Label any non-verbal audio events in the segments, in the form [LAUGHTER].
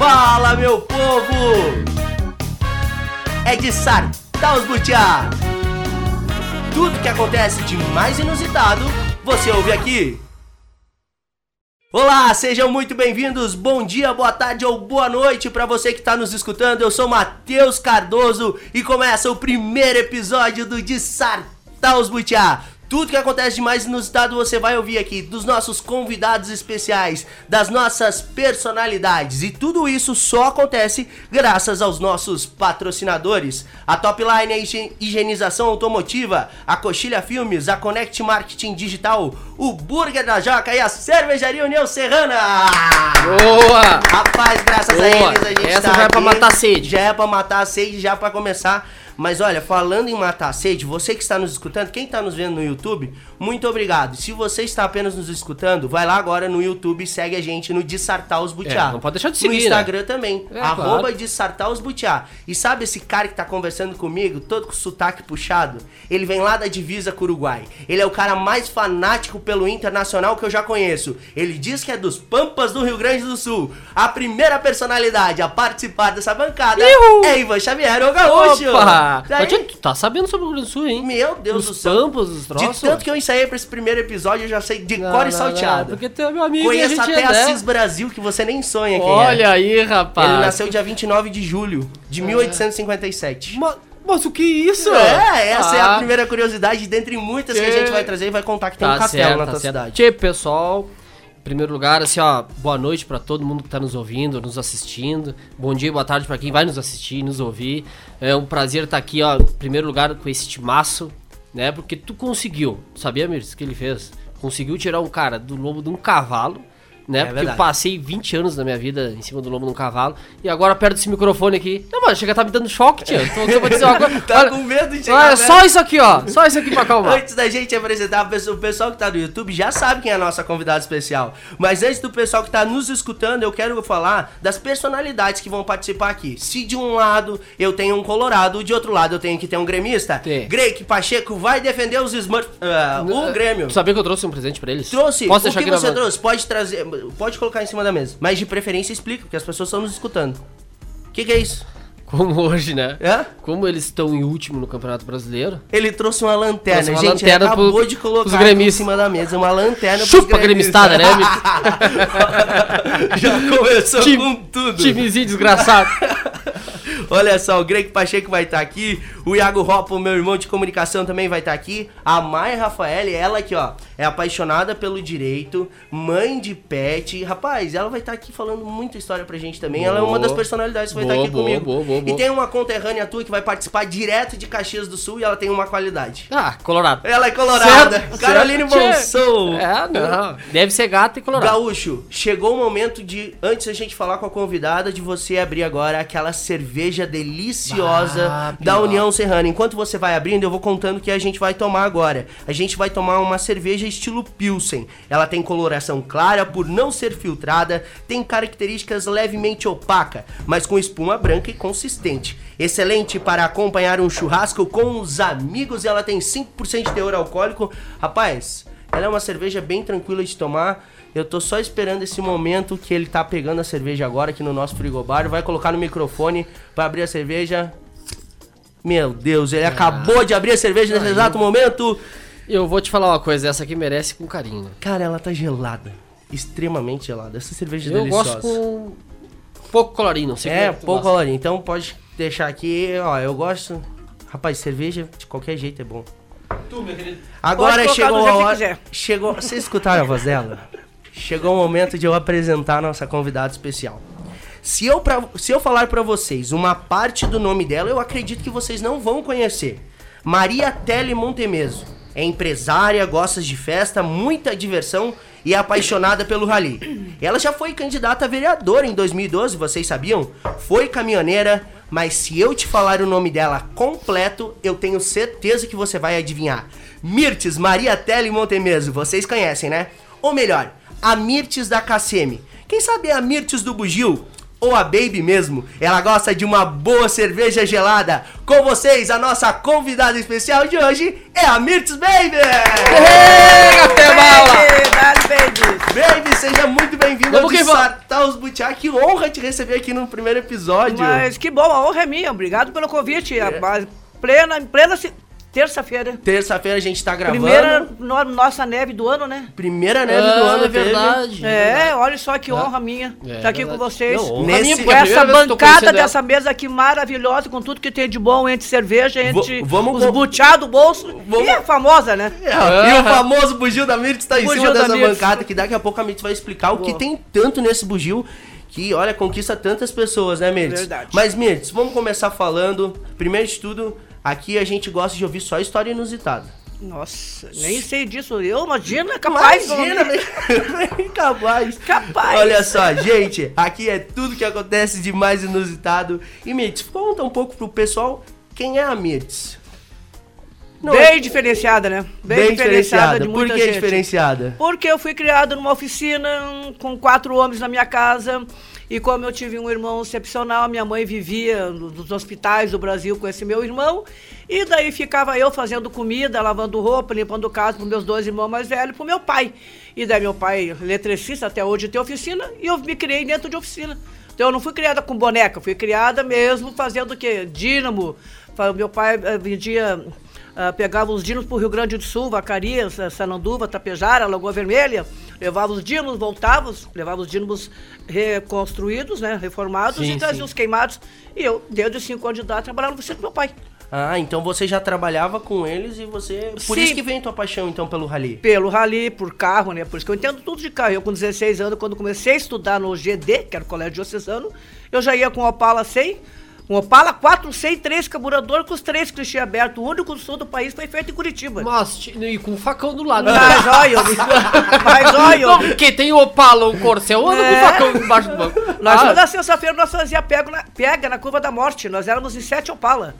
Fala, meu povo! É de sartar os butiá! Tudo que acontece de mais inusitado, você ouve aqui. Olá, sejam muito bem-vindos. Bom dia, boa tarde ou boa noite para você que está nos escutando. Eu sou Matheus Cardoso e começa o primeiro episódio do De Sartar os Butiá. Tudo que acontece de mais inusitado você vai ouvir aqui dos nossos convidados especiais, das nossas personalidades. E tudo isso só acontece graças aos nossos patrocinadores. A Topline é higienização automotiva, a Coxilha Filmes, a Connect Marketing Digital, o Burger da Joca e a Cervejaria União Serrana. Boa! Rapaz, graças Boa. a eles a gente Essa tá já é pra aqui. matar a sede. Já é pra matar a sede, já pra começar. Mas olha, falando em matar sede, você que está nos escutando, quem está nos vendo no YouTube, muito obrigado. Se você está apenas nos escutando, vai lá agora no YouTube e segue a gente no Dissartar os Butiá. É, não pode deixar de No seguir, Instagram também, É, arroba claro. Dissartar os Butiá. E sabe esse cara que tá conversando comigo, todo com sotaque puxado? Ele vem lá da divisa com o Uruguai. Ele é o cara mais fanático pelo Internacional que eu já conheço. Ele diz que é dos Pampas do Rio Grande do Sul. A primeira personalidade a participar dessa bancada é Ivan Xavier, o gaúcho. Opa! Daí- tá sabendo sobre o Rio Grande do Sul, hein? Meu Deus Os do céu. Pampas, os De troços. tanto que eu ensaiei pra esse primeiro episódio, eu já sei de Não, cor e salteado. Porque tu é meu amigo a Conheço até é, a? Cis Brasil, que você nem sonha quem é. Olha aí, rapaz. Ele nasceu dia 29 de julho de 1857. Mas, mas o que é isso? É, essa é a Ah, primeira curiosidade, dentre muitas que a É. gente vai trazer e vai contar que tem Tá um castelo certo, na tá tua cidade. Tchê, pessoal, em primeiro lugar, assim, ó, boa noite pra todo mundo que tá nos ouvindo, nos assistindo. Bom dia, boa tarde pra quem vai nos assistir nos ouvir. É um prazer estar aqui, ó, em primeiro lugar com esse timaço, né? Porque tu conseguiu, sabia, Mirce, o que ele fez? Conseguiu tirar um cara do lombo de um cavalo, né? Porque É verdade. eu passei 20 anos da minha vida em cima do lombo de um cavalo e agora perto desse microfone aqui. Não, mano, chega tá me dando choque, tia. Tô, eu vou dizer uma coisa. [LAUGHS] Tá Olha, com medo de chegar olha, só isso aqui, ó. Só isso aqui pra acalmar. Antes da gente apresentar o pessoal- que tá no YouTube, já sabe quem é a nossa convidada especial. Mas antes do pessoal que tá nos escutando, eu quero falar das personalidades que vão participar aqui. Se de um lado eu tenho um colorado, de outro lado eu tenho que ter um gremista, Tem. Greg Pacheco vai defender os Smurf, ah, o Grêmio. Sabia que eu trouxe um presente pra eles? Trouxe. Posso o deixar que você trouxe? Pode trazer, pode colocar em cima da mesa. Mas de preferência explica, porque as pessoas estão nos escutando. O que, que é isso? Como hoje, né? É? Como eles estão em último no Campeonato Brasileiro. Ele trouxe uma lanterna, Trouxe uma gente. ele lanterna acabou pro- de colocar em cima da mesa uma lanterna Chupa gremistada, né? [LAUGHS] Já começou Time- com tudo. Timezinho desgraçado. [LAUGHS] Olha só, o Greg Pacheco vai estar aqui, o Iago Hoppo, meu irmão de comunicação, também vai estar aqui. A Mai Rafael, ela aqui, ó, é apaixonada pelo direito, mãe de pet. Rapaz, ela vai estar aqui falando muita história pra gente também. ela é uma Boa. das personalidades que vai Boa, estar aqui boa, comigo. boa, boa, E boa. tem uma conterrânea tua que vai participar direto de Caxias do Sul e ela tem uma qualidade. Ah, colorado. Ela é colorada. Certo, Caroline certo. Bolsou. É, não. Deve ser gato e colorado. Gaúcho, chegou o momento de, antes da gente falar com a convidada, de você abrir agora aquela cerveja deliciosa da pior. União Serrana. Enquanto você vai abrindo, eu vou contando o que a gente vai tomar agora. A gente vai tomar uma cerveja estilo Pilsen. Ela tem coloração clara por não ser filtrada, tem características levemente opaca, mas com espuma branca e consistente. Excelente para acompanhar um churrasco com os amigos. Ela tem 5% de teor alcoólico. Rapaz, ela é uma cerveja bem tranquila de tomar. Eu tô só esperando esse momento que ele tá pegando a cerveja agora aqui no nosso frigobar. Vai colocar no microfone pra abrir a cerveja. Meu Deus, ele acabou de abrir a cerveja nesse exato momento. Eu vou te falar uma coisa, essa aqui merece com carinho. Cara, ela tá gelada. Extremamente gelada. Essa cerveja é Eu deliciosa. gosto com pouco colorinho, não sei É, tu pouco gosta. caloria. Então pode deixar aqui, ó, eu gosto. Rapaz, cerveja de qualquer jeito é bom. Tu, meu querido. Agora chegou a hora. Chegou. Vocês escutaram a voz dela? Chegou o momento de eu apresentar a nossa convidada especial. Se eu, pra, se eu falar pra vocês uma parte do nome dela, eu acredito que vocês não vão conhecer. Maria Tele Montemeso. É empresária, gosta de festa, muita diversão e é apaixonada pelo rally. Ela já foi candidata a vereadora em 2012, vocês sabiam? Foi caminhoneira, mas se eu te falar o nome dela completo, eu tenho certeza que você vai adivinhar. Mirtes Maria Tele Montemeso, vocês conhecem, né? Ou melhor, a Mirtes da KCM. Quem sabe é a Mirtes do Bugio? Ou a Baby mesmo. Ela gosta de uma boa cerveja gelada. Com vocês, a nossa convidada especial de hoje é a Mirtz Baby! Até bala! Dale, baby. Baby, seja muito bem-vinda ao os Butiá. Que honra te receber aqui no primeiro episódio. Mas que bom, a honra é minha. Obrigado pelo convite. É. Mas Plena, plena se- terça-feira. Terça-feira a gente tá gravando. Primeira no- nossa neve do ano, né? Primeira neve do Ah, ano, é teve. verdade. É, olha só que Ah. honra minha. É tá aqui com vocês. Não, honra Nesse- com é essa bancada ela. dessa mesa aqui maravilhosa, com tudo que tem de bom entre cerveja, entre Vo- vamos os com- butiá do bolso. Vamos- E a famosa, né? É, E o famoso bugio da Mirtz tá em Bugio cima da dessa Mirtz. bancada, que daqui a pouco a Mirtz vai explicar o que Boa. tem tanto nesse bugio que, olha, conquista tantas pessoas, né, Mirtz? Verdade. Mas, Mirtz, vamos começar falando. Primeiro de tudo, aqui a gente gosta de ouvir só história inusitada. Nossa, nem sei disso. Eu imagino, é capaz. Imagina, bem [LAUGHS] capaz. Capaz. Olha só, gente, aqui é tudo que acontece de mais inusitado. E, Mirtz, conta um pouco pro pessoal quem é a Mirtz. Não, Bem diferenciada, né? bem, diferenciada. de Por que gente. diferenciada? Porque eu fui criado numa oficina com quatro homens na minha casa. E como eu tive um irmão excepcional, minha mãe vivia no- nos hospitais do Brasil com esse meu irmão. E daí ficava eu fazendo comida, lavando roupa, limpando casa para meus dois irmãos mais velhos, para meu pai. E daí meu pai, eletricista, até hoje tem oficina, e eu me criei dentro de oficina. Então eu não fui criada com boneca, fui criada mesmo fazendo o quê? Dínamo. Meu pai eh, vendia ah, pegava os dínamos para o Rio Grande do Sul, Vacarias, eh, Sananduva, Tapejara, Lagoa Vermelha, levava os dínamos, voltava, levava os dínamos reconstruídos, né, reformados Sim, e trazia os queimados. E eu, desde os 5 anos de idade, trabalhava no oficina do meu pai. Ah, então você já trabalhava com eles e você. Por Sim. isso que vem tua paixão, então, pelo rally. Pelo rally, por carro, né? Por isso que eu entendo tudo de carro. Eu, com 16 anos, quando comecei a estudar no GD, que era o Colégio Diocesano, eu já ia com o Opala 100, um Opala 400, três carburador com os três clichê abertos. O único sul do país foi feito em Curitiba. Mas, ti- e com o facão do lado. né? [LAUGHS] Mas olha, mas olha, Não, porque tem o Opala, o Corcel, anda É. com o facão embaixo do banco. Nós, Ah, toda sexta-feira, nós fazia pega na, pega na curva da morte. Nós éramos em sete Opala.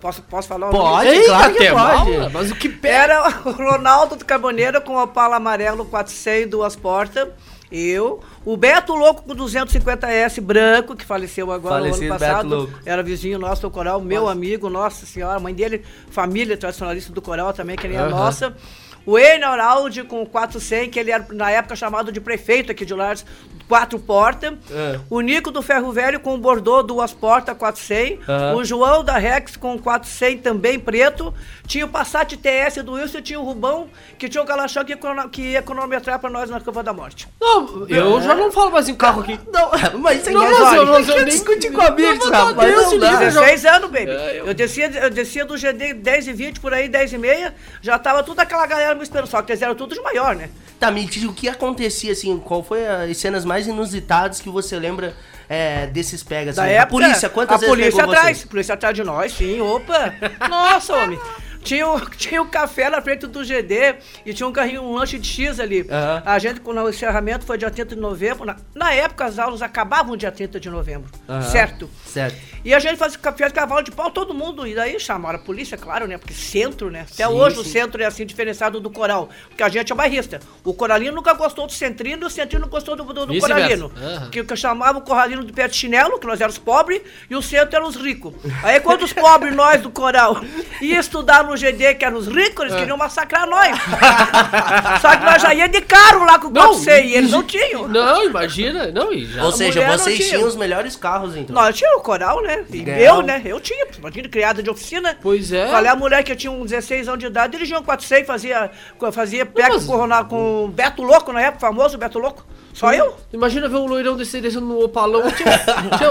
Posso, posso falar o nome? Pode. Eita, claro que até pode. bala, Mas o que pega? Era o Ronaldo do Carboneiro com o Opala amarelo 400, duas portas. Eu. O Beto Louco com 250S branco, que faleceu agora no Falecido ano Beto passado. Louco. Era vizinho nosso do Coral, meu amigo, nossa senhora, mãe dele, família tradicionalista do Coral também, que nem a Aham. nossa. O Enio Araldi com 400, que ele era na época chamado de prefeito aqui de Lares, quatro portas. É. O Nico do Ferro Velho com o Bordeaux, duas portas, 400. Aham. O João da Rex com 400 também preto. Tinha o Passat TS do Wilson e tinha o Rubão, que tinha o Galachão que que ia cronometrar pra nós na curva da morte. Não, eu já não falo mais em carro aqui. Não, mas você Não, quer, mas eu- mas eu nem- discutir com a Mirtz, Não, mas rapaz. Deus Não livre, 16 anos, baby. É, eu- eu... descia, eu descia do GD 10 e 20, por aí, 10 e meia. Já tava toda aquela galera me esperando. Só que eles eram tudo de maior, né? Tá, me diz o que acontecia, assim, qual foi as cenas mais inusitadas que você lembra é, desses pegas? Da assim? época, a polícia, quantas a vezes polícia atrás, vocês? polícia atrás de nós, sim, opa. [LAUGHS] Nossa, homem. Tinha o, [LAUGHS] tinha o café na frente do GD e tinha um carrinho, um lanche de X ali. Aham. A gente, quando o encerramento foi dia 30 de novembro, na, na época as aulas acabavam dia 30 de novembro, Aham. certo? Certo. E a gente fazia café de cavalo de pau, todo mundo. E daí chamaram a polícia, claro, né? Porque centro, né? Até Sim, hoje o sim. centro é assim diferenciado do coral. Porque a gente é bairrista. O coralino nunca gostou do centrino e o centrino gostou do, do, do coralino. Aham. Que, que chamava o coralino de pé de chinelo, que nós éramos pobres, e o centro eram os ricos. Aí quando os pobres, [LAUGHS] nós do coral, ia estudar no GD, que eram os ricos, É. eles queriam massacrar nós. [LAUGHS] Só que nós já ia de carro lá com o Não, 400 e eles não tinham. Não, imagina. Não, e já. Ou seja, vocês tinha. tinham os melhores carros, então. Nós tínhamos o coral, né? E eu, né? Eu tinha, imagina, criada de oficina. Pois é. Qual é a mulher que tinha uns 16 anos de idade, dirigia um 400, fazia, fazia pega mas- com, com o Beto Louco na época, famoso Beto Louco. Só eu? Imagina ver um loirão desse descendo no opalão.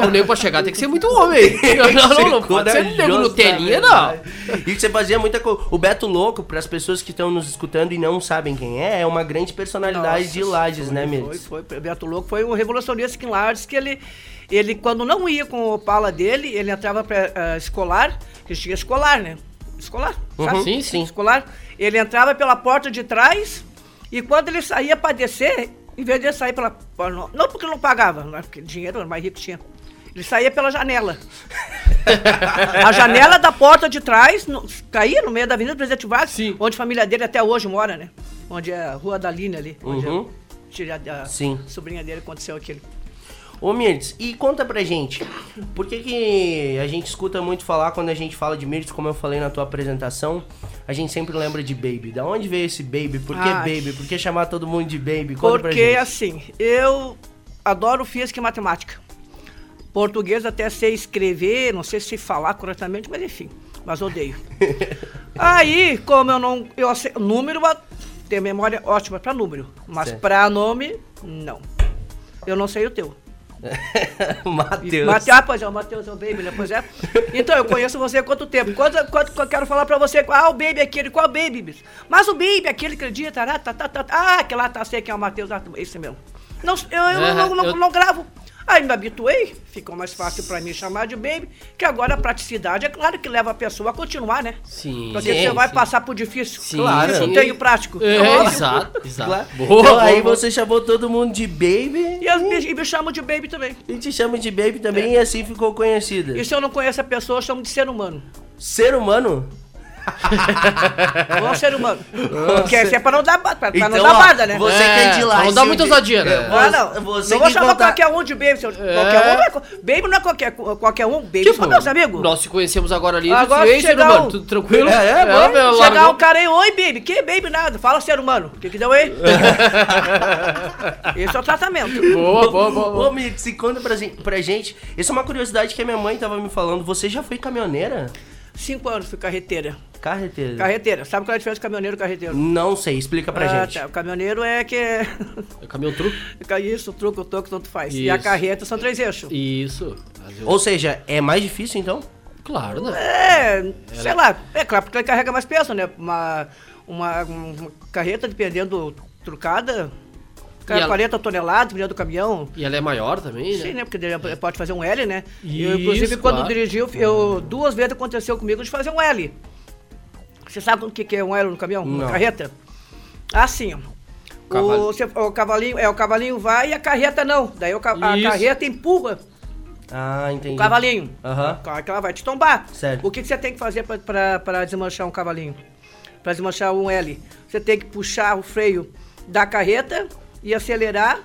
O nego pra chegar tem que ser muito homem. [LAUGHS] Não, não, não pode ser nego Corajoso, no telinha, na não. E que você fazia muita coisa. O Beto Louco, para as pessoas que estão nos escutando e não sabem quem é, é uma grande personalidade Nossa, de Lages, né, Foi, Mirtz? foi. Beto Louco foi um revolucionista aqui em Lages que ele, ele, quando não ia com o Opala dele, ele entrava pra eh, escolar, que tinha escolar, né? Escolar, sabe? Uhum, sim, sim. Escolar. Ele entrava pela porta de trás e quando ele saía pra descer, em vez de ele sair pela... Não porque não pagava, não é porque dinheiro era mais rico tinha. Ele saía pela janela. [LAUGHS] a janela da porta de trás no- caía no meio da Avenida Presidente Vargas, onde a família dele até hoje mora, né? Onde é a Rua da Linha ali. Onde Uhum. a, a Sim. sobrinha dele aconteceu aquilo. Ô Mirtz, e conta pra gente, por que, que a gente escuta muito falar quando a gente fala de Mirtz, como eu falei na tua apresentação, a gente sempre lembra de Baby. Da onde veio esse Baby? Por que Ai. Baby? Por que chamar todo mundo de Baby? Conta Porque assim, eu adoro física e matemática. Português até sei escrever, não sei se falar corretamente, mas enfim, mas odeio. [LAUGHS] Aí, como eu não. Eu sei, número, tenho memória ótima para número, mas para nome, não. Eu não sei o teu. [LAUGHS] Matheus. Mate, ah, pois é, o Matheus é o Baby, né? Pois é. Então, eu conheço você há quanto tempo? Quanto, quanto que eu quero falar pra você? Ah, o Baby é aquele, qual Baby? bicho? Mas o Baby, é aquele que acredita, ah, tá, tá, tá, ah, aquele lá tá sei que é o Matheus, ah, esse mesmo. Não, eu, eu É, não, não, eu- não gravo. Aí me habituei, ficou mais fácil pra mim chamar de Baby, que agora a praticidade é claro que leva a pessoa a continuar, né? Sim. Porque sim, você vai sim. passar por difícil. Sim, Claro. Isso tem o prático. É, óbvio. exato, exato. Claro. Boa, então, aí boa, você chamou todo mundo de Baby E, as, e me chamam de Baby também. e te chama de Baby também e assim ficou conhecida. E se eu não conheço a pessoa, eu chamo de ser humano. Ser humano? [LAUGHS] Bom ser humano. Porque esse é pra não dar, pra, pra não Então, dar ó, barda, né? Você É, que é de lá. pra não um muita dia- ousadia, né? É, Ah, você- não. Você não vou chamar contar- qualquer um de baby. se eu- Qualquer um não é, baby não é qualquer, qualquer um. Baby Tipo, são meus amigos. Nós se conhecemos agora ali. Agora aí, ser chegar humano, um- tudo tranquilo? É, é, vai. meu, Chegar largou- um cara aí, oi baby. Que baby nada? Fala ser humano. O que que deu aí? [LAUGHS] Esse é o tratamento. Boa, boa, boa. boa. Ô, se conta pra, gen- pra gente. Isso é uma curiosidade que a minha mãe tava me falando. Você já foi caminhoneira? Cinco anos fui carreteira. Carreteira. Carreteira. Sabe qual é a diferença de caminhoneiro e carreteiro? Não sei, explica pra Ah, gente. tá. O caminhoneiro é que é... É caminhão truque? Isso, o truque, o toque, tanto faz. E a Isso. carreta são três eixos. Isso. Ou seja, é mais difícil então? Claro, né? É, sei lá. É claro, porque ele carrega mais peso, né? Uma, uma, uma carreta, dependendo trucada, E ela- 40 toneladas, dependendo do caminhão. E ela é maior também, né? Sim, né? Porque ele pode fazer um L, né? E eu, Isso, inclusive, quando claro. dirigi, eu, eu- duas vezes aconteceu comigo de fazer um L. Você sabe o que é um L no caminhão? Não. Uma carreta? Assim. Cavalo. O, você- o cavalinho, é, o cavalinho vai e a carreta não. Daí o a Isso. carreta empurra Ah, entendi. o cavalinho. Aham. Claro que ela vai te tombar. Certo. O que, que você tem que fazer pra desmanchar um cavalinho? Pra desmanchar um L? Você tem que puxar o freio da carreta e acelerar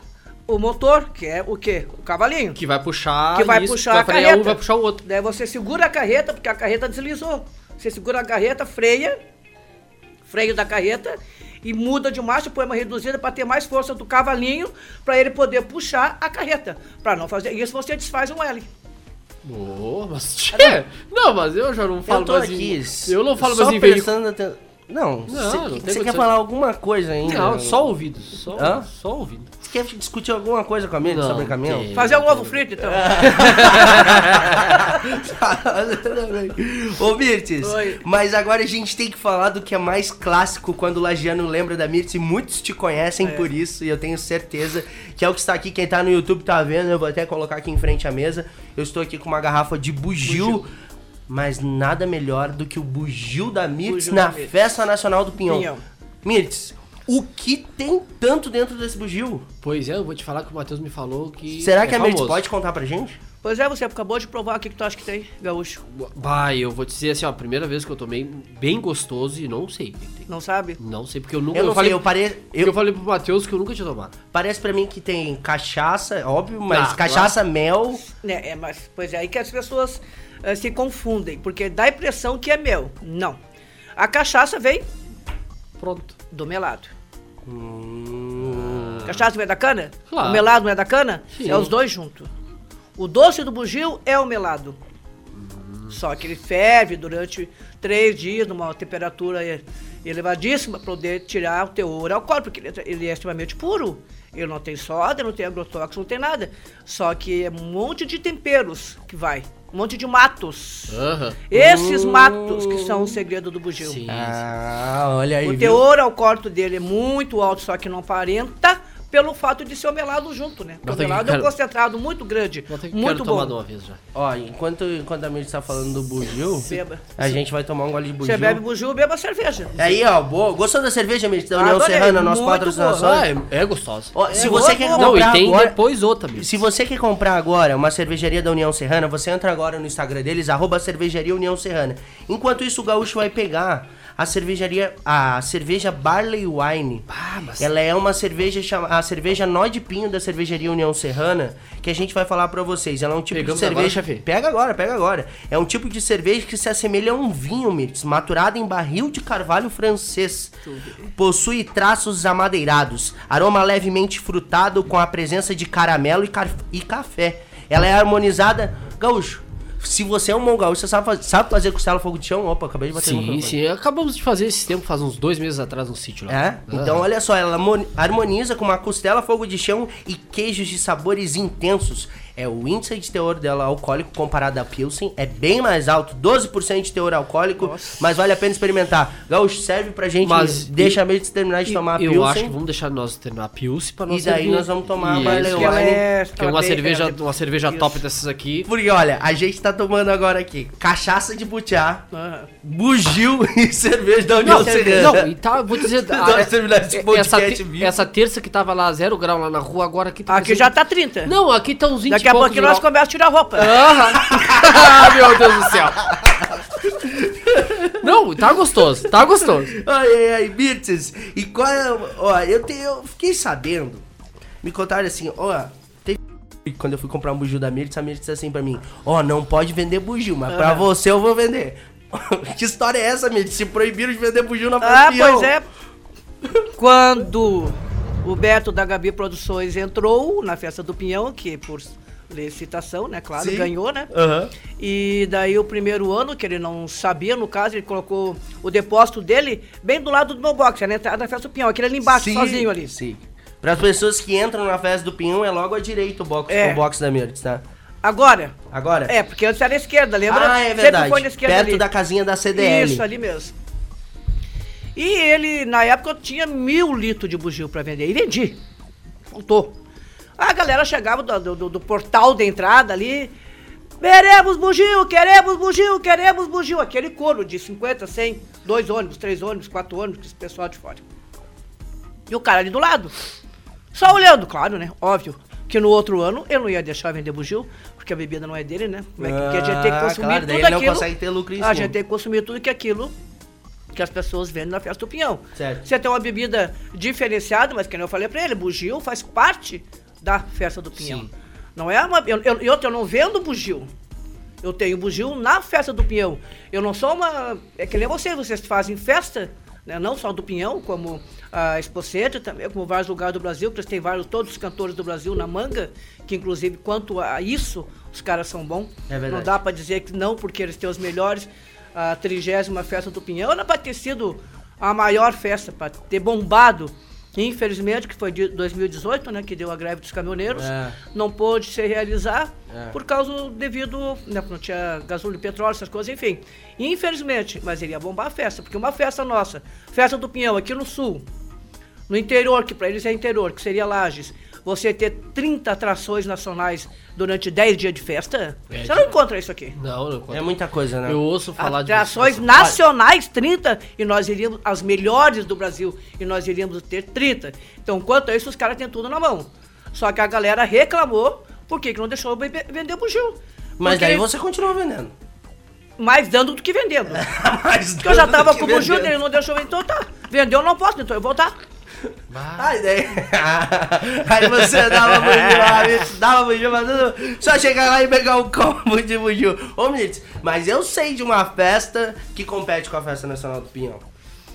o motor, que é o quê? O cavalinho. Que vai puxar. Que vai isso, puxar vai a frear carreta. um vai puxar o outro. Daí você segura a carreta, porque a carreta deslizou. Você segura a carreta, freia, freio da carreta e muda de marcha, põe uma reduzida para ter mais força do cavalinho, para ele poder puxar a carreta. Para não fazer isso, você desfaz um L. Boa, mas. Tchê, [LAUGHS] não, mas eu já não falo Eu tô mais aqui. em. Eu não falo só mais em veículo. aten- Não, você quer falar alguma coisa ainda? Não, só ouvido. Só, Hã? só ouvido. Você quer discutir alguma coisa com a Não, sobre caminhão? tem. Fazer um ovo frito, então. [LAUGHS] Ô Mirtes, Oi. mas agora a gente tem que falar do que é mais clássico quando o Lagiano lembra da Mirtes e muitos te conhecem É. por isso e eu tenho certeza que é o que está aqui, quem tá no YouTube tá vendo, eu vou até colocar aqui em frente à mesa. Eu estou aqui com uma garrafa de bugio, mas nada melhor do que o bugio da Mirtes Bugio na da Mirtes. Festa Nacional do Pinhão. Pinhão. Mirtes, o que tem tanto dentro desse bugio? Pois é, eu vou te falar que o Matheus me falou que. Será é que a Mirtes famoso. pode contar pra gente? Pois é, você acabou de provar o que que tu acha que tem, gaúcho. Bah, eu vou te dizer assim, ó, a primeira vez que eu tomei bem gostoso e não sei. Não sabe? Não sei, porque eu nunca. Eu não falei, sei, eu parei. eu... Eu, falei pro Matheus que eu nunca tinha tomado. Parece pra mim que tem cachaça, óbvio, mas Ah, cachaça, mel. É, é, mas, pois é aí que as pessoas eh, se confundem, porque dá a impressão que é mel. Não. A cachaça vem Pronto. do melado. Hum, Cachaça vem da cana? Claro. O melado não é da cana? Sim. É os dois juntos. O doce do bugio é o melado. Só que ele ferve durante três dias numa temperatura eh, elevadíssima para poder tirar o teor alcoólico, porque ele é, ele é extremamente puro. Ele não tem soda, não tem agrotóxico, não tem nada. Só que é um monte de temperos que vai. Um monte de matos. Aham. Esses matos que são o segredo do bugio. Sim. Ah, olha aí. O viu? teor alcoólico dele é muito alto, só que não aparenta pelo fato de ser o melado junto, né? Porque o melado é um concentrado muito grande, Vou ter que muito tomar bom. uma vez já. Ó, enquanto, enquanto a Mirtes tá falando do bugio, Beba. a gente vai tomar um gole de bugio. Você bebe bugio, beba cerveja. Aí, ó, boa. Gostou da cerveja, Mirtes? Da União Adorei, Serrana, nosso patrocinador? Ah, é, é gostosa. Ó, se É, você boa, quer boa. Não, comprar e tem agora... depois outra, bicho. Se você quer comprar agora uma cervejaria da União Serrana, você entra agora no Instagram deles, arroba cervejaria União Serrana. Enquanto isso, o Gaúcho vai pegar a cervejaria, a cerveja Barley Wine. Ah, mas- Ela é uma cerveja chama, a cerveja Nó de Pinho da cervejaria União Serrana, que a gente vai falar pra vocês. Ela é um tipo Pegamos de cerveja. agora, chefe? pega agora, pega agora. É um tipo de cerveja que se assemelha a um vinho, Mirtz, maturado em barril de carvalho francês. Possui traços amadeirados, aroma levemente frutado com a presença de caramelo e, car- e café. Ela é harmonizada, gaúcho. Se você é um gaúcho, você sabe, faz- sabe fazer costela fogo de chão? Opa, acabei de bater no Sim, microfone. sim. Acabamos de fazer esse tempo, faz uns dois meses atrás, no sítio lá. É? Então, olha só, ela harmoni- harmoniza com uma costela fogo de chão e queijos de sabores intensos. É o índice de teor dela alcoólico comparado à Pilsen é bem mais alto, 12% de teor alcoólico, mas vale a pena experimentar. Gaúcho, serve pra gente, Mas deixa e- a meio terminar de E tomar a eu Pilsen. acho que vamos deixar nós terminar a Pilsen pra nós E daí servir. nós vamos tomar a E Barley isso, Wine. ela é, Que é uma bem- cerveja, uma cerveja Isso. top dessas aqui. Porque, olha, a gente tá tomando agora aqui cachaça de butiá, Aham. bugil [LAUGHS] e cerveja da União Serrana. não, e tá, vou dizer. [LAUGHS] Nós terminar esse essa, podcast vivo. essa terça que tava lá zero grau lá na rua, agora aqui tá. Aqui já tá 30. Não, aqui tá uns 20 Daqui a pouquinho nós começamos a tirar roupa. Aham. [LAUGHS] ah, meu Deus do céu. Não, tá gostoso, tá gostoso. Ai, ai, ai, Mirtes, e qual é. o- Ó, eu, te, eu fiquei sabendo. Me contaram assim, ó. teve- Quando eu fui comprar um bugio da Mirtes, a Mirtes disse assim pra mim: Ó, não pode vender bugio, mas pra Aham. você eu vou vender. [LAUGHS] que história é essa, Mirtes? Se proibiram de vender bugio na Ah, pois é. Quando o Beto da Gabi Produções entrou na festa do Pinhão, que por licitação, né, claro, Sim. ganhou, né? Aham. E daí o primeiro ano, que ele não sabia, no caso, ele colocou o depósito dele bem do lado do meu box, na entrada da festa do Pinhão, aquele ali embaixo, Sim, sozinho ali. Sim. Para as pessoas que entram na festa do Pinhão, é logo à direita o box, É. o box da Mirtes, tá? Agora, Agora? é, porque antes era à esquerda, lembra? Ah, é Sempre verdade. foi na esquerda Perto ali. da casinha da CDL. Isso, ali mesmo. E ele, na época, eu tinha mil litros de bugio pra vender. E vendi. Faltou. A galera chegava do, do- do portal de entrada ali. Queremos bugio, queremos bugio, queremos bugio. Aquele coro de 50, 100, dois ônibus, três ônibus, quatro ônibus, esse pessoal de fora. E o cara ali do lado. Só olhando, claro, né? Óbvio. Que no outro ano eu não ia deixar vender bugio, porque a bebida não é dele, né? Como é que- Porque a gente tem que Ah, consumir claro, tudo não aquilo. consegue ter lucro em A gente tem que consumir tudo que aquilo que as pessoas vendem na festa do pinhão. Certo. Você tem uma bebida diferenciada, mas que nem eu falei pra ele, bugio faz parte da festa do pinhão. Sim. Não é uma. Eu, eu, eu, eu não vendo bugio. Eu tenho bugio na festa do pinhão. Eu não sou uma. É que nem vocês, vocês fazem festa, né? não só do pinhão, como a Expocete, também, como vários lugares do Brasil, que eles têm vários, todos os cantores do Brasil na manga, que inclusive quanto a isso, os caras são bons. É verdade. Não dá pra dizer que não, porque eles têm os melhores. A trigésima festa do Pinhão era pra ter sido a maior festa, pra ter bombado. Infelizmente, que foi de 2018, né, que deu a greve dos caminhoneiros, É. não pôde se realizar É. por causa devido, né, não tinha gasolina petróleo, essas coisas, enfim. Infelizmente, mas ele ia bombar a festa, porque uma festa nossa, festa do Pinhão aqui no sul, no interior, que pra eles é interior, que seria Lages, você ter 30 atrações nacionais durante 10 dias de festa, É, você não encontra isso aqui. Não, não. É muita coisa, né? Eu ouço falar de Atrações nacionais, 30, e nós iríamos, as melhores do Brasil, e nós iríamos ter 30. Então, quanto a isso, os caras têm tudo na mão. Só que a galera reclamou, por que não deixou vender bugio? Mas Porque- daí você continua vendendo. Mais dando do que vendendo. [LAUGHS] Mas Porque eu já tava com o bugio, ele não deixou vender, então tá. Vendeu, eu não posso, então eu vou voltar. Ai, daí... [LAUGHS] Aí você dava bugio lá, Mirtz, dava bugio, mas tudo- só chegar lá e pegar um combo de bugio. Ô, Mirtz, mas eu sei de uma festa que compete com a Festa Nacional do Pinhão.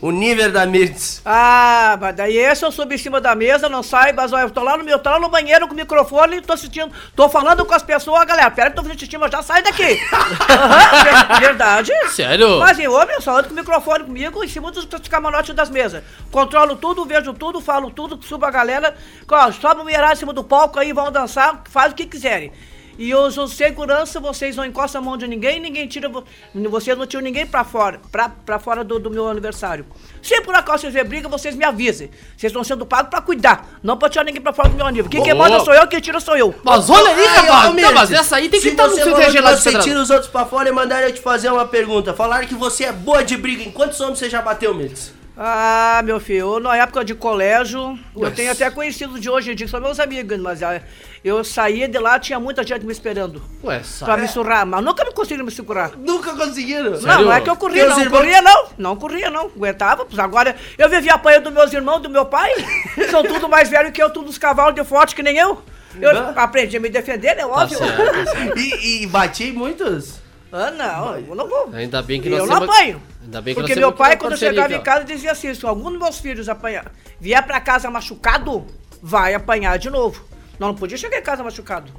O nível da Mirtz. Ah, mas daí esse eu subo em cima da mesa, não sai, mas olha, eu tô lá no meu, tô lá no banheiro com o microfone, tô assistindo, tô falando com as pessoas, galera, pera que tô assistindo, mas já sai daqui. [LAUGHS] Ver- verdade. Sério? Mas eu, homem, eu só ando com o microfone comigo em cima dos, dos camarotes das mesas. Controlo tudo, vejo tudo, falo tudo, subo a galera, ó, sobe o mulherada em cima do palco aí, vão dançar, faz o que quiserem. E os, os segurança, vocês não encostam a mão de ninguém, ninguém tira. vo- Vocês não tiram ninguém pra fora, pra, pra fora do, do meu aniversário. Se por acaso vocês verem briga, vocês me avisem. Vocês estão sendo pagos pra cuidar, não pra tirar ninguém pra fora do meu aniversário. Quem, quem manda sou eu, quem tira sou eu. Mas olha aí, rapaz. ô, Não, mas essa aí tem que estar no seu gelado Você tira os outros pra fora e mandaram eu te fazer uma pergunta. Falaram que você é boa de briga. Em quantos homens você já bateu, Mirtz? Ah, meu filho, eu, na época de colégio, eu tenho até conhecidos de hoje em dia, que são meus amigos, mas ah, eu saía de lá, tinha muita gente me esperando Ué, pra sabe? me surrar, mas nunca me conseguiram me segurar. Nunca conseguiram. Não, Sério? não é que eu corria, Teus não. irmãos- Corria não. Não corria, não. Aguentava. Pois agora eu vivia apanhando dos meus irmãos, do meu pai. [LAUGHS] São tudo mais velhos que eu, tudo os cavalos de forte que nem eu. Eu Não. aprendi a me defender, né? Tá Óbvio. certo, tá certo. E, e bati muitos? ah, não. Eu não vou. Ainda bem que eu nós não temos- apanho. Ainda bem que Porque meu pai, quando eu parceria chegava aqui, em casa, dizia assim: se algum dos meus filhos apanhar, vier pra casa machucado, vai apanhar de novo. Nós não podia chegar em casa machucado.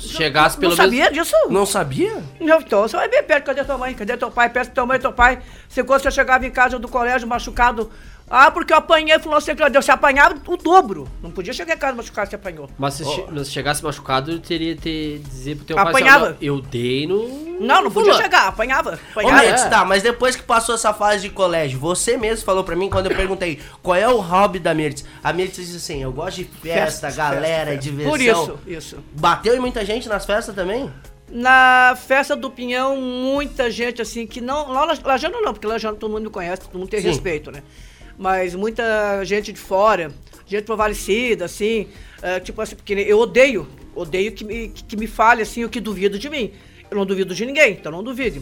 Se chegasse pelo não menos. sabia disso? Não sabia? Não, Então você vai ver perto, cadê tua mãe? Cadê teu pai? Peça tua mãe e teu pai. Se quando você chegava em casa do colégio machucado, ah, porque eu apanhei, falou assim, que você apanhava o dobro. Não podia chegar em casa machucado, você apanhou. Mas se, mas se chegasse machucado, eu teria que dizer pro teu Apanhava. pai. assim, ó, Eu dei no. Não, não podia chegar, apanhava. Ô, apanhava. Mendes, é. tá, mas depois que passou essa fase de colégio, você mesmo falou pra mim quando eu perguntei qual é o hobby da Mirtz. A Mirtz disse assim: eu gosto de festa, Festa, galera, festa, diversão. Por isso, isso. Bateu em muita gente nas festas também? Na festa do Pinhão, muita gente assim que não. Lá Lajano não, porque Lajano todo mundo me conhece, todo mundo tem Sim. respeito, né? Mas muita gente de fora, gente provalecida, assim, é, tipo assim, porque eu odeio, odeio que me, que me fale assim o que duvido de mim. Eu não duvido de ninguém, então não duvide.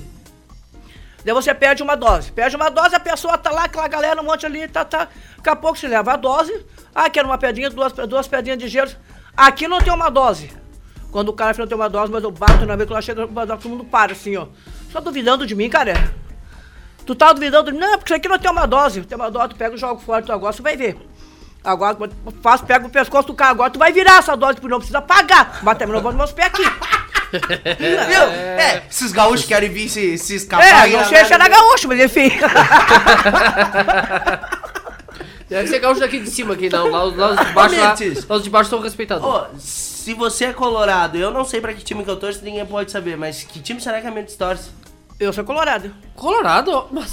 Daí você perde uma dose. Perde uma dose, a pessoa tá lá, aquela galera, um monte ali, tá, tá. Daqui a pouco você leva a dose. Ah, quero uma pedrinha, duas, duas pedrinhas de gelo. Aqui não tem uma dose. Quando o cara que não tem uma dose, mas eu bato na vez que ela chega, todo mundo para assim, ó. Só duvidando de mim, cara. Tu tá duvidando? Não, porque isso aqui não tem uma dose. Tem uma dose, tu pega o jogo fora, tu agora você vai ver. Agora, faço, pega o pescoço do cara, agora tu vai virar essa dose, porque não precisa pagar. Mas também não vou nos meus pés aqui. [LAUGHS] Viu? É, esses gaúchos querem vir se, se escapar. É, não a sei se era gaúcho, mas enfim. [LAUGHS] Deve ser gaúcho daqui de cima aqui, não. Lá, os- lá de baixo, lá, Mendes. lá os de baixo são respeitados. Ô, se você é colorado, eu não sei pra que time que eu torço, ninguém pode saber, mas que time será que a Mirtz torce? Eu sou colorado. Colorado? Mas,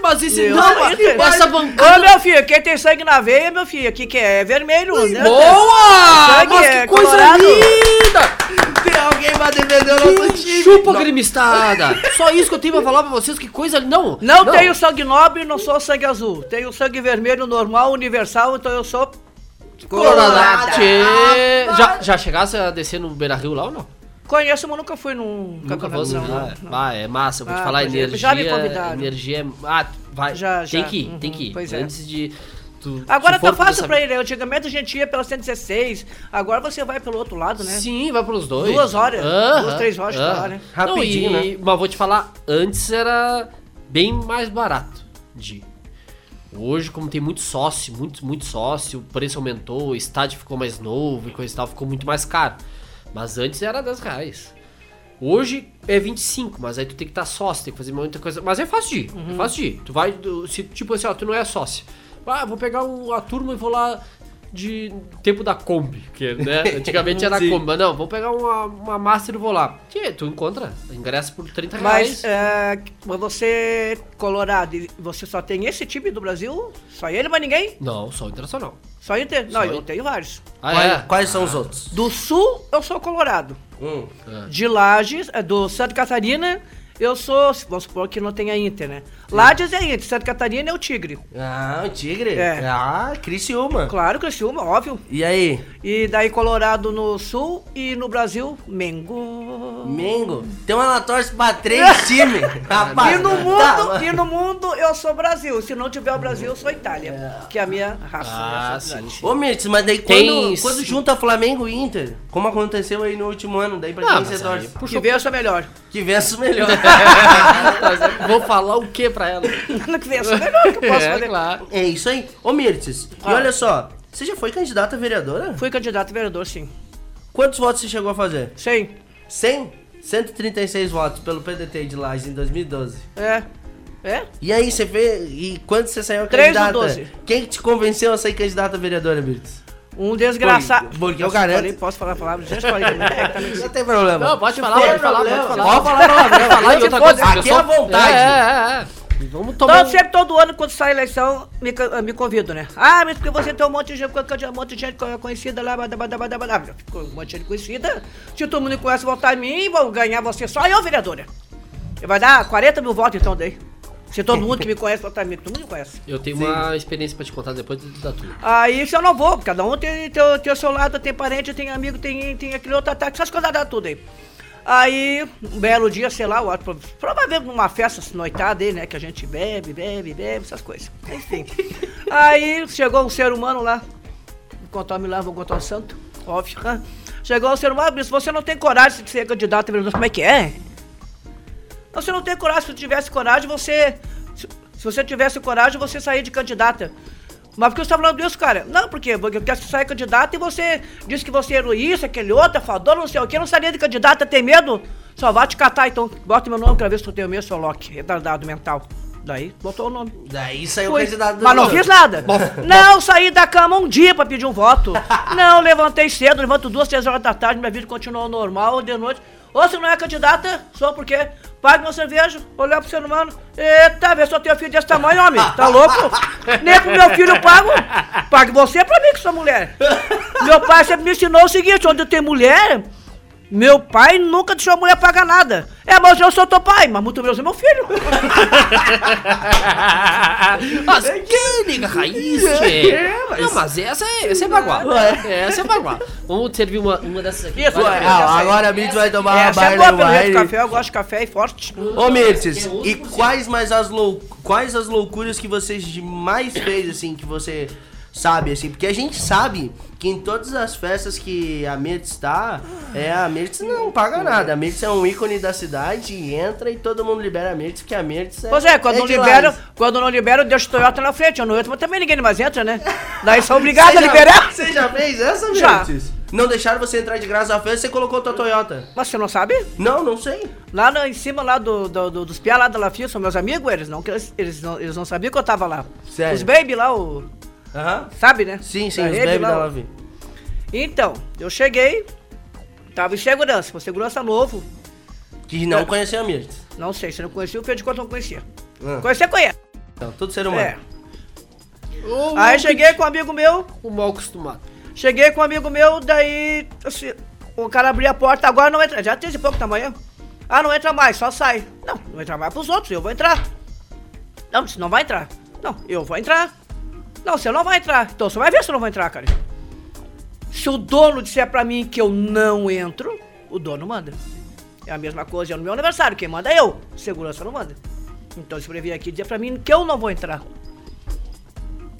mas esse Eu não, mas- isso. essa Ô, bancada. meu filho, quem tem sangue na veia, meu filho, aqui que é vermelho. né? Boa! Sangue Mas é que coisa colorado. linda! Tem alguém pra defender o nosso time? Chupa, gremistada! Só isso que eu tenho pra falar pra vocês, que coisa. Não! Não, tenho sangue nobre, não sou sangue azul. Tenho sangue vermelho normal, universal, então eu sou Colorado. Já, já chegasse a descer no Beira Rio lá ou não? Conheço, mas nunca fui num Nunca campeonato. fosse. não, Ah, não. ah, é massa, eu vou te Ah, falar, pois é, energia. já me convidaram. Energia é. Ah, vai. Já, Tem já. que ir, Uhum, tem que ir. pois é. Antes de. Tu, Agora tá fácil pra ele. Antigamente a gente ia pela 116, agora você vai pelo outro lado, né? Sim, vai pelos dois. Duas horas, Aham, duas, três horas, aham. tá lá, né? Rapidinho, Não, e- Mas vou te falar, antes era bem mais barato de ir. Hoje, como tem muito sócio, muito, muito sócio, o preço aumentou, o estádio ficou mais novo e coisa e tal, ficou muito mais caro. Mas antes era 10 reais. Hoje é 25, mas aí tu tem que estar sócio, tem que fazer muita coisa. Mas é fácil de ir, Uhum. é fácil de ir. Tu vai, se, tipo assim, ó, tu não é sócio. Ah, vou pegar um- a turma e vou lá de tempo da Kombi, que né, antigamente era [LAUGHS] Sim. Kombi, mas não, vou pegar uma, uma Master e vou lá. Tchê, tu encontra, ingresso por 30 Mas reais. é, mas você, colorado, e você só tem esse time do Brasil? Só ele, mas ninguém? Não, só internacional. Só Inter? Não, Só eu ele. tenho vários. Ah, Quais, é? quais são os outros? Do Sul, eu sou colorado. Hum. De Lages, é, do Santa Catarina, eu sou, vamos supor que não tenha Inter, né? Lages é Inter, Santa Catarina é o Tigre. Ah, o Tigre. É. Ah, Criciúma. Claro, Criciúma, óbvio. E aí? E daí Colorado no Sul e no Brasil, Mengo. Mengo. Tem uma ela torce pra três [LAUGHS] times. Rapaz, E no tá, mundo, e no mundo eu sou Brasil. Se não tiver o Brasil, eu sou Itália. Que é a minha raça. Ah, sim. Ô, Mirtz, mas daí Tem quando, quando junta Flamengo e Inter, como aconteceu aí no último ano, daí pra Ah, quem você aí, torce? puxa Que vença melhor. Que vença o melhor. [LAUGHS] Vou falar o que pra ela? que vença melhor que eu posso é, fazer. claro. é isso aí. Ô, Mirtz, e Ah. olha só, você já foi candidata a vereadora? Fui candidato a vereador, sim. Quantos votos você chegou a fazer? Sim. 100? 136 votos pelo PDT de Lages em 2012. É. É? E aí, você fez. E quando você saiu Três ou candidata? doze? Quem que te convenceu a sair candidata a vereadora, Mirtz? Um desgraçado. Porque- eu garanto- falei, posso falar a palavra? Gente, [LAUGHS] falei não tem problema. Não, pode falar, pode falar, pode falar. Pode falar, pode falar. e outra foda, coisa, aqui é à vontade. É, é, é. Vamos tomar. Então, sempre todo ano, quando sai a eleição, me, me convido, né? Ah, mas porque você tem um monte de gente, um monte de gente conhecida lá, blá, blá, blá, blá, blá, Um monte de gente conhecida. Se todo mundo me conhece, votar em mim, vou ganhar você só eu, vereadora. Vai dar 40 mil votos, então, daí. Se todo mundo que me conhece, todo mundo me conhece. Eu tenho uma experiência pra te contar depois da tua. Aí isso eu não vou, cada um tem, tem, tem o seu lado, tem parente, tem amigo, tem, tem aquele outro ataque, essas coisas dá tudo aí. Aí, um belo dia, sei lá, o provavelmente numa festa noitada aí, né? Que a gente bebe, bebe, bebe, essas coisas. Enfim. [LAUGHS] aí chegou um ser humano lá. Vou contar o milagre, vou contar o santo. Óbvio. Né? Chegou um ser humano, se você não tem coragem de ser candidato a vereador, como é que é? Você não tem coragem, se você tivesse coragem, você. Se, se você tivesse coragem, você sair de candidata. Mas por que você tá falando isso, cara? Não, porque, porque eu quero sair candidato e você disse que você era isso, aquele outro, fador, não sei o que, não sairia de candidata, tem medo? Só vai te catar, então. Bota meu nome pra ver se tu tem o meu, seu Loki, retardado mental. Daí, botou o nome. Daí saiu o candidato do Mas não fiz nada. não saí da cama um dia pra pedir um voto. [LAUGHS] não, levantei cedo, levanto duas, três horas da tarde, minha vida continuou normal, de noite. Ou se não é candidata, só porque paga uma cerveja, olhar pro ser humano. Eita, vê se eu tenho filho desse tamanho, homem. Tá louco? [LAUGHS] Nem pro meu filho eu pago. Pague você pra mim que sou mulher. [LAUGHS] Meu pai sempre me ensinou o seguinte: onde tem mulher, meu pai nunca deixou a mulher pagar nada. É, mas eu sou teu pai, mas muito menos é meu filho. [LAUGHS] mas que liga raiz, tchê. É, mas... Não, mas essa é, essa é baguá. Essa é baguá. Vamos servir uma, uma dessas aqui. Isso, ah, agora a Mirtz vai tomar essa uma Essa é boa pelo café, eu gosto de café e forte. Ô, Mirtz, e quais mais as, lou... quais as loucuras que você mais fez, assim, que você sabe, assim? Porque a gente sabe que em todas as festas que a Mirtz está, é, a Mirtz não paga nada. A Mirtz é um ícone da cidade e entra e todo mundo libera a Mirtz, porque a Mirtz é. Pois é, quando é não libera, quando não libera, deixa o Toyota na frente. Eu não entro, mas também ninguém mais entra, né? Daí são [LAUGHS] obrigados a liberar. Você já fez essa, Mirtz? Não deixaram você entrar de graça na festa, você colocou tua Toyota. Mas você não sabe? Não, não sei. Lá no, em cima lá do, do, do dos piá lá da Lafia, são meus amigos, eles não, eles, eles, não, eles não sabiam que eu tava lá. Sério? Os baby lá, o... Uhum. Sabe, né? Sim, sim, da os lá, da. Então, eu cheguei, tava em segurança, com segurança novo. Que não eu, conhecia a Mirtz. Não sei, se não conhecia, o Pedro de conta não conhecia. Ah. Conhecer, conhece. Então, todo ser humano. É. Oh, Aí cheguei com um amigo meu. O mal acostumado. Cheguei com um amigo meu, daí assim, o cara abriu a porta, agora não entra. Já tem esse pouco tamanho. Ah, não entra mais, só sai. Não, não entra mais pros outros, eu vou entrar. Não, você não vai entrar. Não, eu vou entrar. Não, você não vai entrar. Então você vai ver se eu não vou entrar, cara. Se o dono disser pra mim que eu não entro, o dono manda. É a mesma coisa no meu aniversário, quem manda é eu. Segurança não manda. Então você vir aqui dizer pra mim que eu não vou entrar.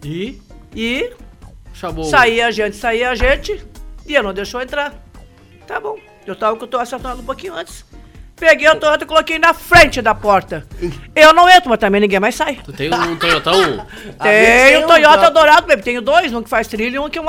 E? E. Chamou. Saía a gente, saía a gente, e ele não deixou entrar. Tá bom. Eu tava com o acertando um pouquinho antes. Peguei o Toyota e coloquei na frente da porta. Eu não entro, mas também ninguém mais sai. Tu tem um Toyotão? [LAUGHS] Tenho um Toyota dourado, baby. Tenho dois, um que faz trilha e um que eu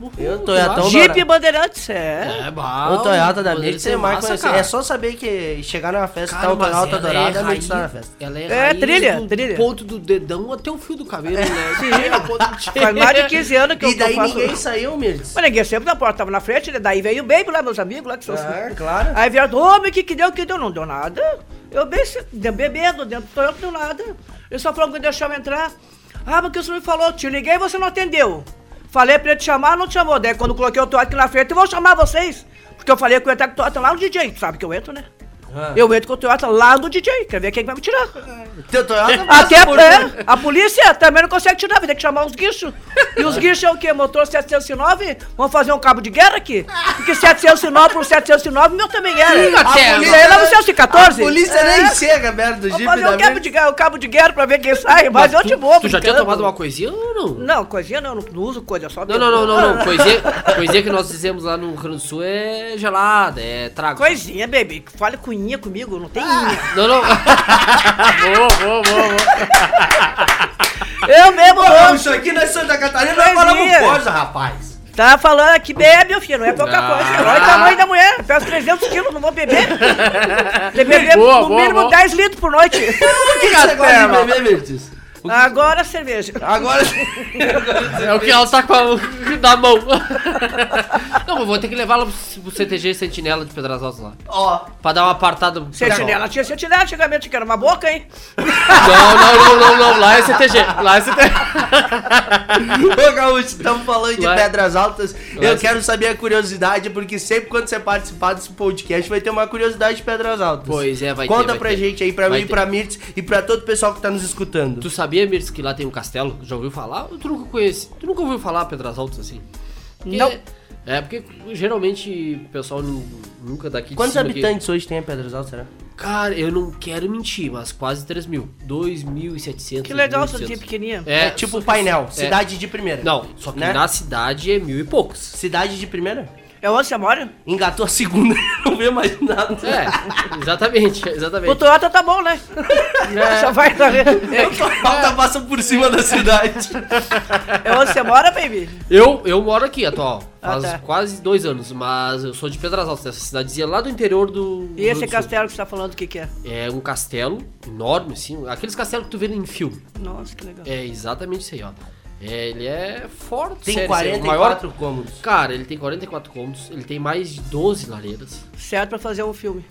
ando. Eu, Toyota Jeep Bandeirantes, é. É, bom. O Toyota da Mirtz você mais conhece. É só saber que chegar numa festa cara, tá o Toyota dourado, é a Mirtz tá na festa. Ela é, é trilha, do trilha. ponto do dedão até o fio do cabelo, né? [LAUGHS] Sim, faz mais de 15 anos que e eu E daí faço... ninguém saiu, Mirtz. Mas ninguém sempre na porta, tava na frente, né? daí veio o Baby lá, meus amigos lá, que são... É, claro. Aí vieram, ô, o que que deu, que deu? Não deu nada. Eu bem, bebendo dentro do Toyota, não deu nada. Ele só falou que deixou eu entrar. Ah, porque o senhor me falou, te liguei e você não atendeu. Falei pra ele te chamar, não te chamou. Daí quando coloquei o aqui na frente, eu vou chamar vocês. Porque eu falei que eu ia entrar com o Toyota lá no DJ. Tu sabe que eu entro, né? Ah. Eu entro com o Toyota lá no DJ. Quer ver quem vai me tirar? Teu Toyota Até é, a polícia também não consegue tirar, vai ter que chamar os guichos. E os guichos é o quê? Motor 709? Vamos fazer um cabo de guerra aqui? Porque 709 por 709, meu também era. Sim, a polícia é lá no 914. A polícia é. nem chega perto do Jeep Vamos fazer um cabo, de, o cabo de guerra pra ver quem sai, mas, mas eu te vou. Tu já tinha tomado uma coisinha ou não? Não, coisinha não, não uso coisa, só Não, não, não, não, não. Coisinha, [LAUGHS] coisinha que nós fizemos lá no Rio Grande do Sul é gelada, é trago. Coisinha, baby. Fale com comigo, não tem não, não. [LAUGHS] boa, boa, boa, boa. Eu mesmo, Pô, Isso aqui na Santa Catarina nós falamos coisa, rapaz. Tá falando aqui, bebe, meu filho, não é pouca não. coisa. Olha o tamanho da mulher, peço 300 quilos, não vou beber. [LAUGHS] Beber boa, no boa, mínimo boa. 10 litros por noite. Por que, você gosta de beber, Mirtes? Agora cerveja. Agora. [LAUGHS] É o que ela tá com a, [LAUGHS] na mão. [LAUGHS] Não, mas vou ter que levar ela pro, pro CTG Sentinela de Pedras Altas lá. Ó, Pra dar uma apartada. pro pessoal. Sentinela tinha sentinela antigamente, que era uma boca, hein? Não, não, não, não, não. Lá é CTG. Lá é CTG. Ô Gaúcho, estamos falando de Vai. pedras altas. Vai. Eu quero saber a curiosidade, porque sempre quando você participar desse podcast vai ter uma curiosidade de pedras altas. Pois é, vai ter, Conta vai pra ter. gente aí, pra Vai mim, ter. pra Mirtz e pra todo o pessoal que tá nos escutando. Tu sabia, Mirce, que lá tem um castelo? Já ouviu falar? Tu nunca conhece? Tu nunca ouviu falar Pedras Altas assim? Porque- Não. É, porque geralmente o pessoal nu- nunca daqui de Quantos aqui- habitantes hoje tem a Pedras Altas, será? Cara, eu não quero mentir, mas quase 3 mil. 2.700. Que legal essa 2.800. de pequenininha. É, tipo painel, cidade de primeira. Não, só que Né? na cidade é mil e poucos. Cidade de primeira? É onde você mora? Engatou a segunda, [LAUGHS] não vê mais nada. É, exatamente, O exatamente. Toyota tá bom, né? [LAUGHS] Só vai é, Falta passa por cima da cidade. é onde você mora, baby? Eu, eu moro aqui, atual. Ah, Faz tá. quase dois anos, mas eu sou de Pedras Altas, dessa cidadezinha lá do interior do. E esse do Sul. castelo que você tá falando, o que que é? É um castelo enorme, assim. Aqueles castelos que tu vê em filme. Nossa, que legal. É exatamente isso aí, ó. É, ele é forte. Tem sério, sério, 44 o maior- cômodos. Cara, ele tem 44 cômodos, ele tem mais de 12 lareiras. Certo pra fazer um filme.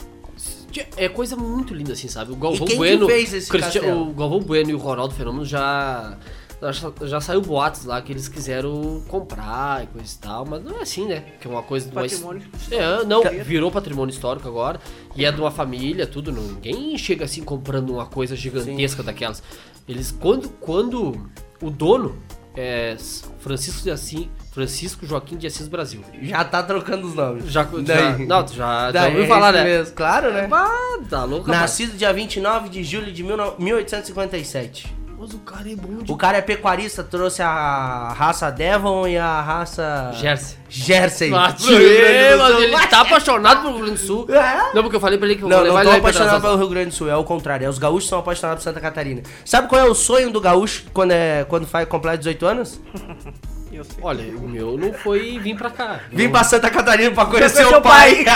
É coisa muito linda, assim, sabe? O Galvão quem que Bueno. fez esse Cristian- castelo? O Galvão Bueno e o Ronaldo Fenômeno já. Já, já saiu boatos lá que eles quiseram comprar e coisa e tal, mas não é assim, né? Que é uma coisa de uma- Patrimônio. É, não, virou patrimônio histórico agora. E é de uma família, tudo. Ninguém chega assim comprando uma coisa gigantesca daquelas. Eles, quando, quando o dono é Francisco de Assis, Francisco Joaquim de Assis Brasil. Já tá trocando os nomes. Já, já, não, tu já, já Daí, ouviu é falar, né? mesmo, Claro, né? Ah, tá louco, rapaz. Nascido dia 29 de julho de 19- 1857. Mas o cara é bom de O cara é pecuarista, trouxe a raça Devon e a raça. Jersey. Jersey. Ah, Grande do mas ele tá apaixonado pelo Rio Grande do Sul. É? Não, porque eu falei pra ele que eu Não, vou não levar tô ele lá em apaixonado pelo. Rio Grande do Sul, é o contrário. É os gaúchos são apaixonados por Santa Catarina. Sabe qual é o sonho do gaúcho quando, é, quando faz completo 18 anos? [LAUGHS] Eu sei. Olha, o meu não foi vir pra cá. Vim pra Santa Catarina pra conhecer conhecer o o pai. [LAUGHS]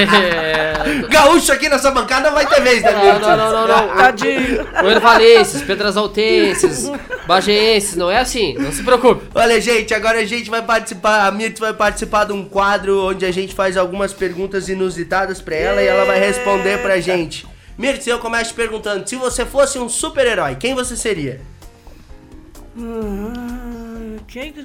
É... gaúcho aqui nessa bancada vai ter vez, né, Não, não, não, não, não. [LAUGHS] Tadinho. Oervalenses, Pedras Altenses, Bageenses, não é assim, não se preocupe. Olha, gente, agora a gente vai participar, a Mirtz vai participar de um quadro onde a gente faz algumas perguntas inusitadas pra ela e ela vai responder pra gente. Mirtz, eu começo te perguntando, se você fosse um super-herói, quem você seria? Hum, Quem que-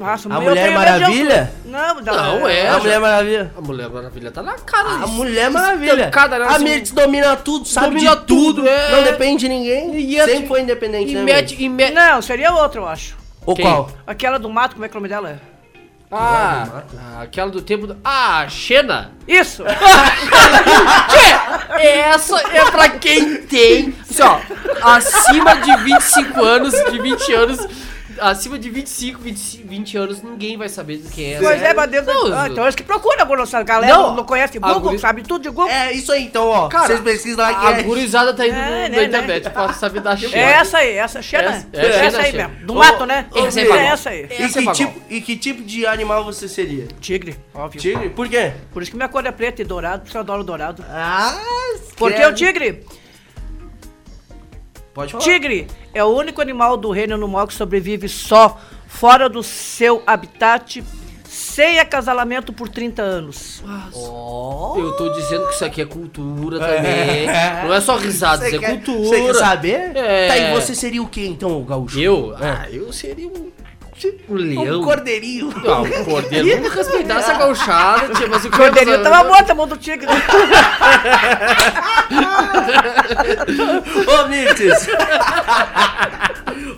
Nossa, A Mulher de Maravilha? altura. Não, da- Não, é. a Mulher Maravilha. A Mulher Maravilha tá na cara. A. Mulher Maravilha. Estancada, né? A Assim, Mirtz domina tudo, sabe domina de tudo, tudo, é. não depende de ninguém. E é- Sempre foi independente, E né, mete, e mete... Não, seria outra, eu acho. Ou Quem? qual? Aquela do mato, como é que é o nome dela? Ah, ah, aquela do tempo do... Ah, Xena. Isso! [LAUGHS] Tchê, essa é pra quem tem, assim, ó, acima de 25 anos, de 20 anos, acima de 25, 20, 20 anos, ninguém vai saber de quem é essa. Pois é, mas Deus... Não, Ah, então acho que procura agora, nossa galera Não, não, conhece Google, guri- sabe tudo de Google. É isso aí, então, ó. Cara, vocês pesquisam lá que a é. gurizada tá indo É, no- né, na né? internet pra saber da Xena. É essa aí, essa Xena. É, é, essa aí mesmo. Do Ô, mato, né? ô, essa é essa aí. E que, tipo, e que tipo de animal você seria? Tigre, óbvio. Tigre? Por quê? Por isso que minha cor é preta e dourado, porque eu adoro dourado. Ah, Porque credo. o tigre, Pode falar. tigre é o único animal do reino animal que sobrevive só, fora do seu habitat, sem acasalamento por 30 anos. Eu tô dizendo que isso aqui é cultura também. [LAUGHS] Não é só risadas, Você é quer- cultura. Você quer saber? É. Tá, e você seria o quê, então, gaúcho? Eu? Ah, eu seria um, um leão. Um cordeirinho. Ah, um cordeiro. Vamos respeitar essa gauchada, tia, mas o O [LAUGHS] cordeirinho tava morto a mão do tigre. [LAUGHS] Ô, Mirtes!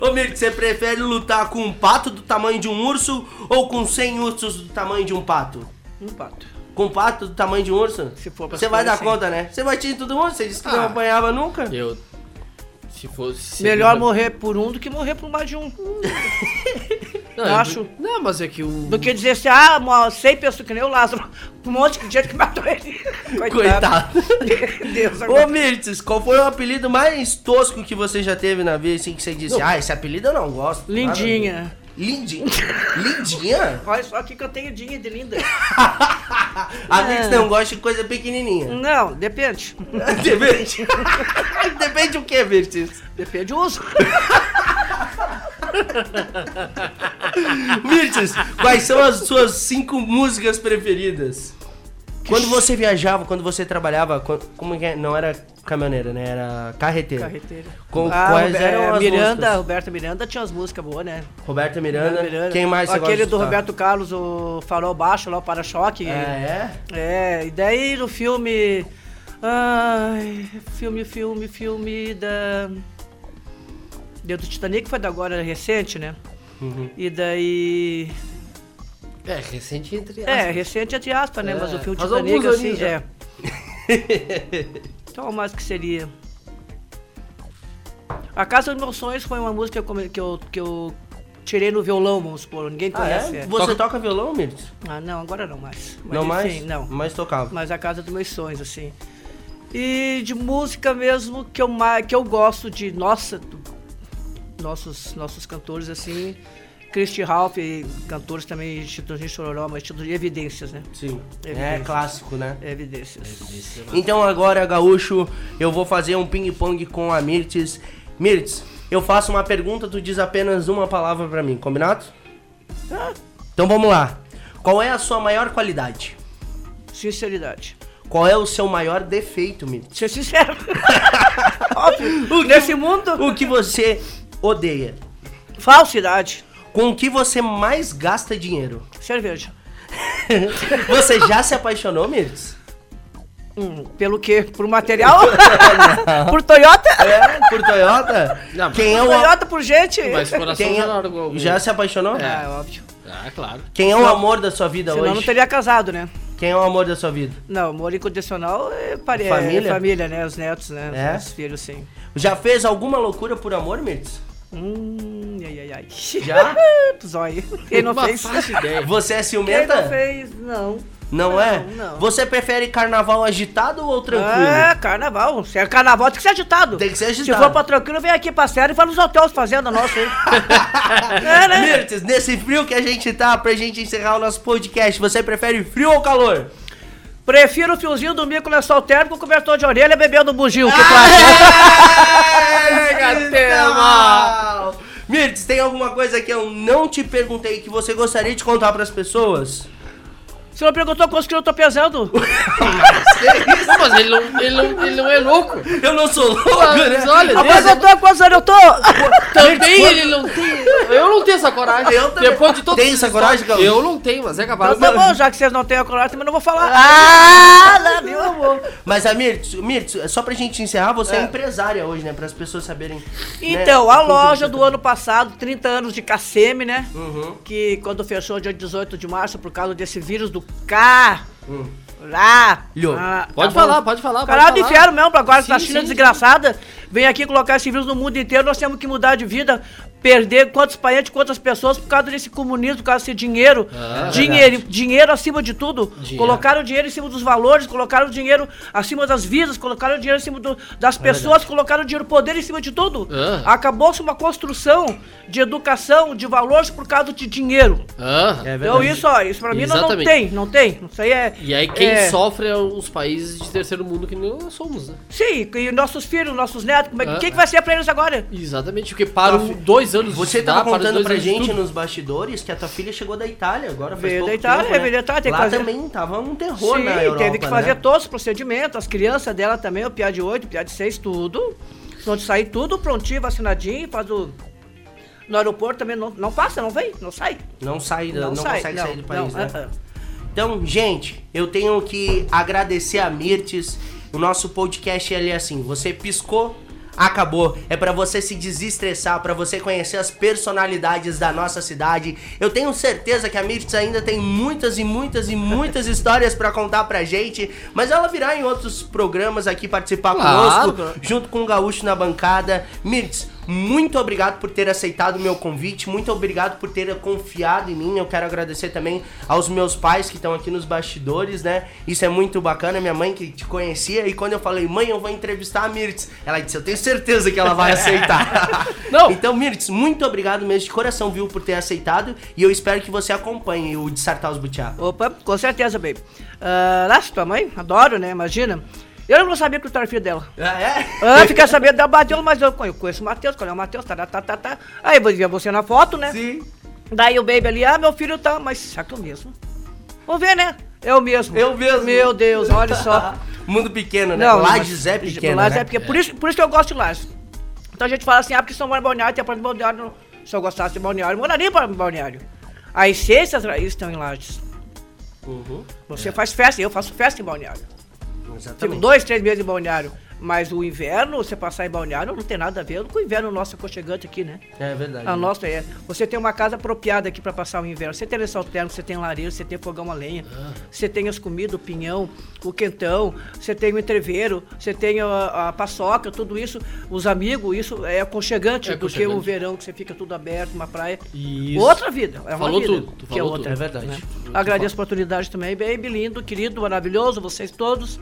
Ô, Mirtes, você prefere lutar com um pato do tamanho de um urso ou com 100 ursos do tamanho de um pato? Um pato. Com um pato do tamanho de um urso? Se for pra Você vai dar sim. conta, né? Você batia em todo mundo, você disse que não Ah. apanhava nunca. Eu. Se fosse. Melhor morrer por um do que morrer por mais de um. [LAUGHS] Não, eu acho. Não, mas é que um. Do que dizer assim, ah, uma- 100 pessoas que nem o Lázaro. [LAUGHS] Um monte de gente que matou ele. [LAUGHS] Coitado. [LAUGHS] Deus, Ô. Mirtes, qual foi o apelido mais tosco que você já teve na vida, assim, que você disse, ah, esse apelido eu não gosto. Lindinha. Lindinha? Lindinha? Olha só aqui que eu tenho dinha de linda. A Mirtz não gosta de coisa pequenininha. Não, depende. Depende. Depende o que, Mirtz? Depende do uso. [LAUGHS] Mirtz, quais são as suas cinco músicas preferidas? Quando você viajava, quando você trabalhava, como que é? Não era caminhoneira, né? Era carreteira. Carreteira. Com, Ah, quais Robe- eram é, as Miranda, músicas? Roberta Miranda tinha umas músicas boas, né? Roberta Miranda. Miranda. Quem mais você Aquele do? Roberto Carlos, o Farol Baixo, lá o Para-Choque. É, é? É, e daí no filme. Ai, filme, filme, filme da. Deu do Titanic foi da agora recente, né? Uhum. E daí. É, recente entre É, recente entre aspas, né? É, Mas o filme faz Titanic, assim, já. é. [LAUGHS] Então, mais que seria. A Casa dos Meus Sonhos foi uma música que eu, que eu, que eu tirei no violão, vamos supor. Ninguém Ah, conhece. é? é. Você Toca- toca violão, Mirtz? Ah, não, agora não mais. Mas, Não mais? enfim, Não. Mas tocava. Mas a casa dos meus sonhos, assim. E de música mesmo que eu, que eu gosto de, nossa, nossos, nossos cantores, assim. Christy Ralph, e cantores também, Instituto Chororó, mas Instituto de Evidências, né? Sim. É Evidências. clássico, né? Evidências. Então agora, Gaúcho, eu vou fazer um ping-pong com a Mirtz. Mirtz, eu faço uma pergunta, tu diz apenas uma palavra pra mim, combinado? Então vamos lá. Qual é a sua maior qualidade? Sinceridade. Qual é o seu maior defeito, Mirtz? Ser sincero. [LAUGHS] Óbvio. [LAUGHS] Nesse mundo, O que você odeia? falsidade. Com o que você mais gasta dinheiro? Cerveja. [LAUGHS] Você já se apaixonou, Mirtz? Hum, pelo quê? Por material? [LAUGHS] por Toyota? É, por Toyota? Não, Quem é o Toyota por gente? Mas coração Quem já é-. Já se apaixonou? Ah, é óbvio. Ah, claro. Quem é o amor da sua vida Senão hoje? não teria casado, né? Quem é o amor da sua vida? Não, amor incondicional é, pare... Família? é família, né? Os netos, né? É? Os filhos, sim. Já fez alguma loucura por amor, Mirtz? Hum, ai, ai, ai. Já? [LAUGHS] Zóio. Quem não Uma fez? ideia. Você é Quem ciumenta? não fez? Não. Não, é? não. Você prefere carnaval agitado ou tranquilo? É, carnaval. Se é carnaval, tem que ser agitado. Tem que ser Se agitado. for pra tranquilo, vem aqui pra série e vai nos hotéis fazenda nossa aí. [LAUGHS] é, né? Mirtz, nesse frio que a gente tá, pra gente encerrar o nosso podcast, você prefere frio ou calor? Prefiro o fiozinho do mico lençol térmico, cobertor de orelha, bebendo bugio. Ah! Que tu [LAUGHS] acha? Gatema! Mirtz, tem alguma coisa que eu não te perguntei que você gostaria de contar pras pessoas? Você não perguntou quantos quilos eu tô pesando? [LAUGHS] Não, mas ele não, ele, não, ele não é louco. Eu não sou louco, Mas né? olha, mas Deus, eu tô, quantos anos eu tô? também ele não tem. Eu não tenho essa coragem. Eu também. Depois de todo Tem essa coragem, Gaúcho? Eu não tenho, mas é capaz. Então tá bom, já que vocês não têm a coragem, também não vou falar. Ah, lá, [LAUGHS] viu, amor? Mas a Mirtz, Mirtz, só pra gente encerrar, você é, empresária hoje, né? Para as pessoas saberem. né, Então, a com que loja do tá- ano passado, 30 anos de Caceme, né? Uhum. Que quando fechou dia 18 de março, por causa desse vírus do K. Hum. Lá. Ah, Pode tá falar, pode falar. pode Caralho de falar. inferno mesmo, agora Sim, a China sim, desgraçada vem aqui colocar esse vírus no mundo inteiro, nós temos que mudar de vida, perder quantos parentes, quantas pessoas por causa desse comunismo, por causa desse dinheiro. Ah, dinheiro, dinheiro acima de tudo. Dinheiro. Colocaram o dinheiro em cima dos valores, colocaram o dinheiro acima das vidas, colocaram o dinheiro em cima do- É das pessoas, colocaram o dinheiro, o poder em cima de tudo. Ah. Acabou-se uma construção de educação, de valores por causa de dinheiro. Ah, É Então isso, ó, isso pra mim não, não tem, não tem. Isso aí é... E aí quem é- sofre é os países de terceiro mundo que nós somos, né? Sim, e nossos filhos, nossos netos, como é, que- Ah, que, que vai ser pra eles agora? Exatamente, porque param dois anos Você de tava estudar, param contando pra gente estudo. nos bastidores que a tua filha chegou da Itália agora faz Veio pouco da Itália, tempo, né? veio da Itália, Lá fazer- também tava um terror Sim, na Europa, teve que fazer né? todos os procedimentos, as crianças dela também, o piá de 8, o piá de 6, tudo. Onde sair tudo prontinho, vacinadinho, faz o... No aeroporto também não, não passa, não vem, não sai. Não sai, não, Não, sai, consegue não, sair do país, não, né? ah. Então, gente, eu tenho que agradecer a Mirtes. O nosso podcast ele é assim, você piscou, acabou. É pra você se desestressar, pra você conhecer as personalidades da nossa cidade. Eu tenho certeza que a Mirtes ainda tem muitas e muitas e muitas [LAUGHS] histórias pra contar pra gente, mas ela virá em outros programas aqui participar Claro. conosco, junto com o Gaúcho na bancada. Mirtes, Muito obrigado por ter aceitado o meu convite, muito obrigado por ter confiado em mim. Eu quero agradecer também aos meus pais que estão aqui nos bastidores, né? Isso é muito bacana. Minha mãe que te conhecia e quando eu falei, mãe, eu vou entrevistar a Mirtz, ela disse, eu tenho certeza que ela vai [LAUGHS] aceitar. Não. Então, Mirtz, muito obrigado mesmo de coração, viu, por ter aceitado e eu espero que você acompanhe o Dissartar os Butiá. Opa, com certeza, baby. Uh, lá, tua mãe, adoro, né? Imagina. Eu não sabia que tu era filho dela. Ah, é? Ah, fiquei sabendo da bateu, mas eu conheço, conheço o Matheus, qual é o Matheus, tá, tá, tá, tá. Aí eu via você na foto, né? Sim. Daí o baby ali, ah, meu filho tá, mas será que é o mesmo? Vamos ver, né? É o mesmo. Eu mesmo. Meu Deus, olha só. [LAUGHS] Mundo pequeno, né? Não, Lages é mas- pequeno, Lages né? é pequeno. Por isso, por isso que eu gosto de Lages. Então a gente fala assim, ah, porque são balneário, tem a praia de balneário. Se eu gostasse de balneário, eu moraria para balneário. As raízes estão em Lages. Uhum, Você faz festa, eu faço festa em balneário. Exatamente. dois, três meses em balneário. Mas o inverno, você passar em balneário, não tem nada a ver com o inverno nosso aconchegante aqui, né? É verdade. A nossa é. Você tem uma casa apropriada aqui para passar o inverno. Você tem lençol térmico, você tem lareira, você tem fogão a lenha, você tem as comidas, o pinhão, o quentão, você tem o entreveiro, você tem a, a paçoca, tudo isso. Os amigos, isso é aconchegante É do que aconchegante. o verão, que você fica tudo aberto, uma praia. Isso. Outra vida. É uma Falou vida, tudo, tu que é falou outra. tudo. É verdade. né? Agradeço a oportunidade também, baby, lindo, querido, maravilhoso, vocês todos.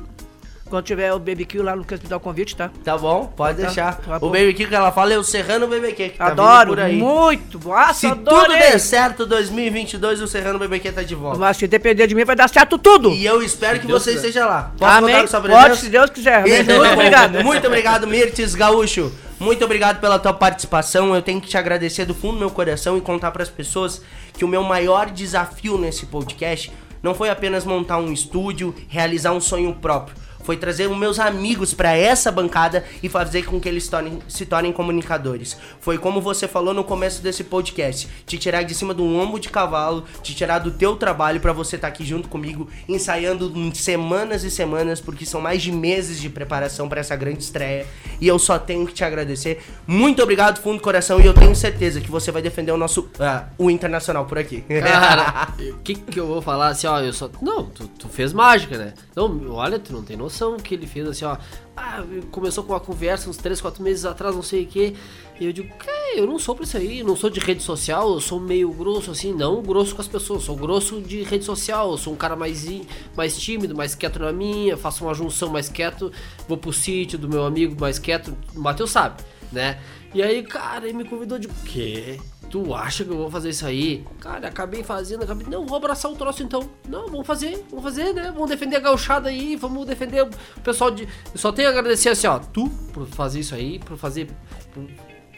Quando tiver o BBQ lá, Lucas me dá o convite, tá? Tá bom, pode Tá, deixar. tá o. BBQ que ela fala é o Serrano BBQ, que tá Adoro, por aí. muito. Nossa, Se adorei. tudo der certo, 2022 o Serrano BBQ tá de volta. Mas se depender de mim, vai dar certo tudo. E eu espero que Deus você quiser. esteja lá. Posso Amém. contar com sua Pode, se Deus quiser. Amém. [LAUGHS] Muito obrigado. Muito obrigado, Mirtes Gaúcho. Muito obrigado pela tua participação. Eu tenho que te agradecer do fundo do meu coração e contar para as pessoas que o meu maior desafio nesse podcast não foi apenas montar um estúdio, realizar um sonho próprio. Foi trazer os meus amigos para essa bancada e fazer com que eles tornem- se tornem comunicadores. Foi como você falou no começo desse podcast: te tirar de cima de um ombro de cavalo, te tirar do teu trabalho para você estar aqui junto comigo, ensaiando em semanas e semanas, porque são mais de meses de preparação para essa grande estreia. E eu só tenho que te agradecer. Muito obrigado, fundo do coração, e eu tenho certeza que você vai defender o nosso ah, o internacional por aqui. Cara, o [LAUGHS] que que eu vou falar assim, ó, eu só... Não, tu, tu fez mágica, né? Não, olha, tu não tem noção que ele fez assim, ó. Ah, começou com uma conversa uns 3, 4 meses atrás, não sei o quê. E eu digo, que eu não sou pra isso aí, não sou de rede social, eu sou meio grosso assim, não grosso com as pessoas, sou grosso de rede social, sou um cara mais, mais tímido, mais quieto na minha, faço uma junção mais quieto, vou pro sítio do meu amigo mais quieto, o Matheus sabe, né? E aí, cara, ele me convidou de quê? Tu acha que eu vou fazer isso aí? Cara, acabei fazendo, acabei. Não, vou abraçar o troço então. Não, vamos fazer, vamos fazer, né? Vamos defender a gauchada aí, vamos defender o pessoal de. Eu só tenho a agradecer assim, ó, tu por fazer isso aí, por fazer. Por,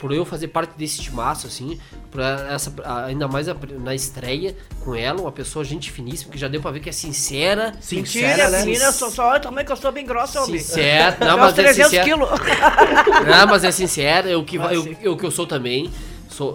por eu fazer parte desse timaço, assim, por essa, ainda mais a- na estreia com ela, uma pessoa gente finíssima, que já deu pra ver que é sincera. Mentira, né? menina, só, só também que eu sou bem grossa, homem. Sincera, [LAUGHS] Não, não, mas é 300 sincera. quilos. Não, mas é sincero, eu que, eu, sim. eu que eu sou também.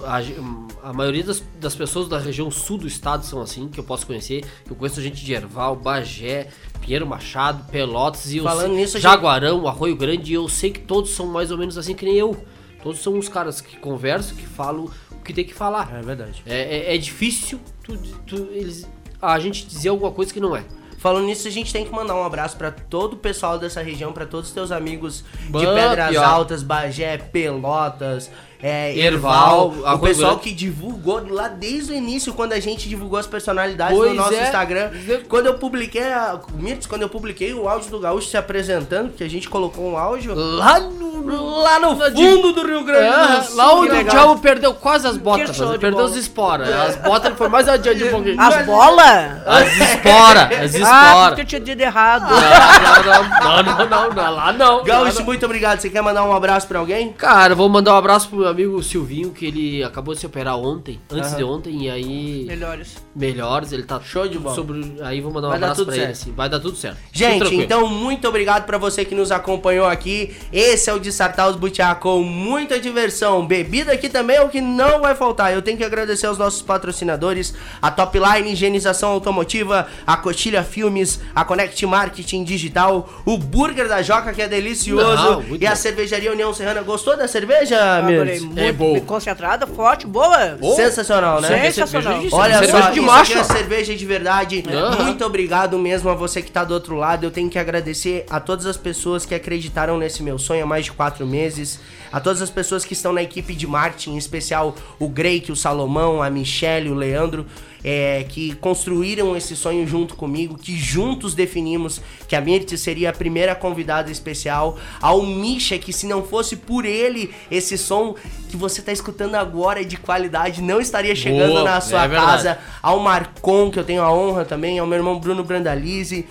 A, a maioria das, das pessoas da região sul do estado são assim, que eu posso conhecer. Eu conheço gente de Erval, Bagé, Pinheiro Machado, Pelotas e Falando nisso, a gente- Jaguarão, Arroio Grande, e eu sei que todos são mais ou menos assim que nem eu. Todos são uns caras que conversam, que falam o que tem que falar. É verdade. É, é- é difícil tu, tu- eles, a gente dizer alguma coisa que não é. Falando nisso, a gente tem que mandar um abraço pra todo o pessoal dessa região, pra todos os teus amigos de Pedras pior. Altas, Bagé, Pelotas, é, Erval, Erval, o pessoal Grande. que divulgou lá desde o início, quando a gente divulgou as personalidades Pois no nosso é. Instagram. Quando eu publiquei, a, Mirtz, quando eu publiquei o áudio do Gaúcho se apresentando, que a gente colocou um áudio Lá no, lá no fundo do Rio Grande do É, Sul. lá onde o diabo perdeu quase as botas, perdeu bola. as esporas. As botas ele foi mais adiante um pouquinho. As bolas? As esporas, as Ah, esporas. porque eu tinha dito errado. Não, não, não, não, não, lá não. Gaúcho, Lá não. muito obrigado. Você quer mandar um abraço pra alguém? Cara, vou mandar um abraço pro amigo Silvinho, que ele acabou de se operar ontem, antes Aham. de ontem, e aí. Melhores. Melhores, ele tá Show de bola. sobre. Aí vou mandar um Vai dar abraço tudo pra ele, certo. assim. Vai dar tudo certo. Fique Gente, tranquilo. então muito obrigado pra você que nos acompanhou aqui. Esse é o Dissartar os Butiá com muita diversão. Bebida aqui também é o que não vai faltar. Eu tenho que agradecer aos nossos patrocinadores, a Topline Higienização Automotiva, a Cotilha Filmes, a Connect Marketing Digital, o Burger da Joca que é delicioso Não, muito e a bom. cervejaria União Serrana. Gostou da cerveja, Adorei. Mirtz? Muito É boa. concentrada, forte, boa. Boa. Sensacional, né? Sensacional. Olha cerveja só, de isso macho. aqui é cerveja de verdade. Aham. Muito obrigado mesmo a você que tá do outro lado. Eu tenho que agradecer a todas as pessoas que acreditaram nesse meu sonho há mais de 24 meses. A todas as pessoas que estão na equipe de marketing, em especial o Greik, o Salomão, a Michelle, o Leandro, é, que construíram esse sonho junto comigo, que juntos definimos que a Mirti seria a primeira convidada especial, ao Misha, que se não fosse por ele, esse som que você está escutando agora é de qualidade, não estaria chegando Boa, na sua é casa, ao Marcon, que eu tenho a honra também, ao meu irmão Bruno Brandalize,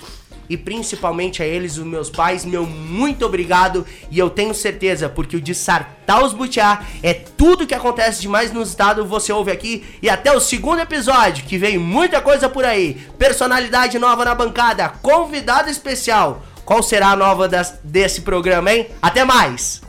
e principalmente a eles, os meus pais, meu muito obrigado. E eu tenho certeza, porque o de Sartaus Butiá é tudo que acontece de mais no estado, você ouve aqui. E até o segundo episódio, que vem muita coisa por aí. Personalidade nova na bancada, convidado especial. Qual será a nova das- desse programa, hein? Até mais!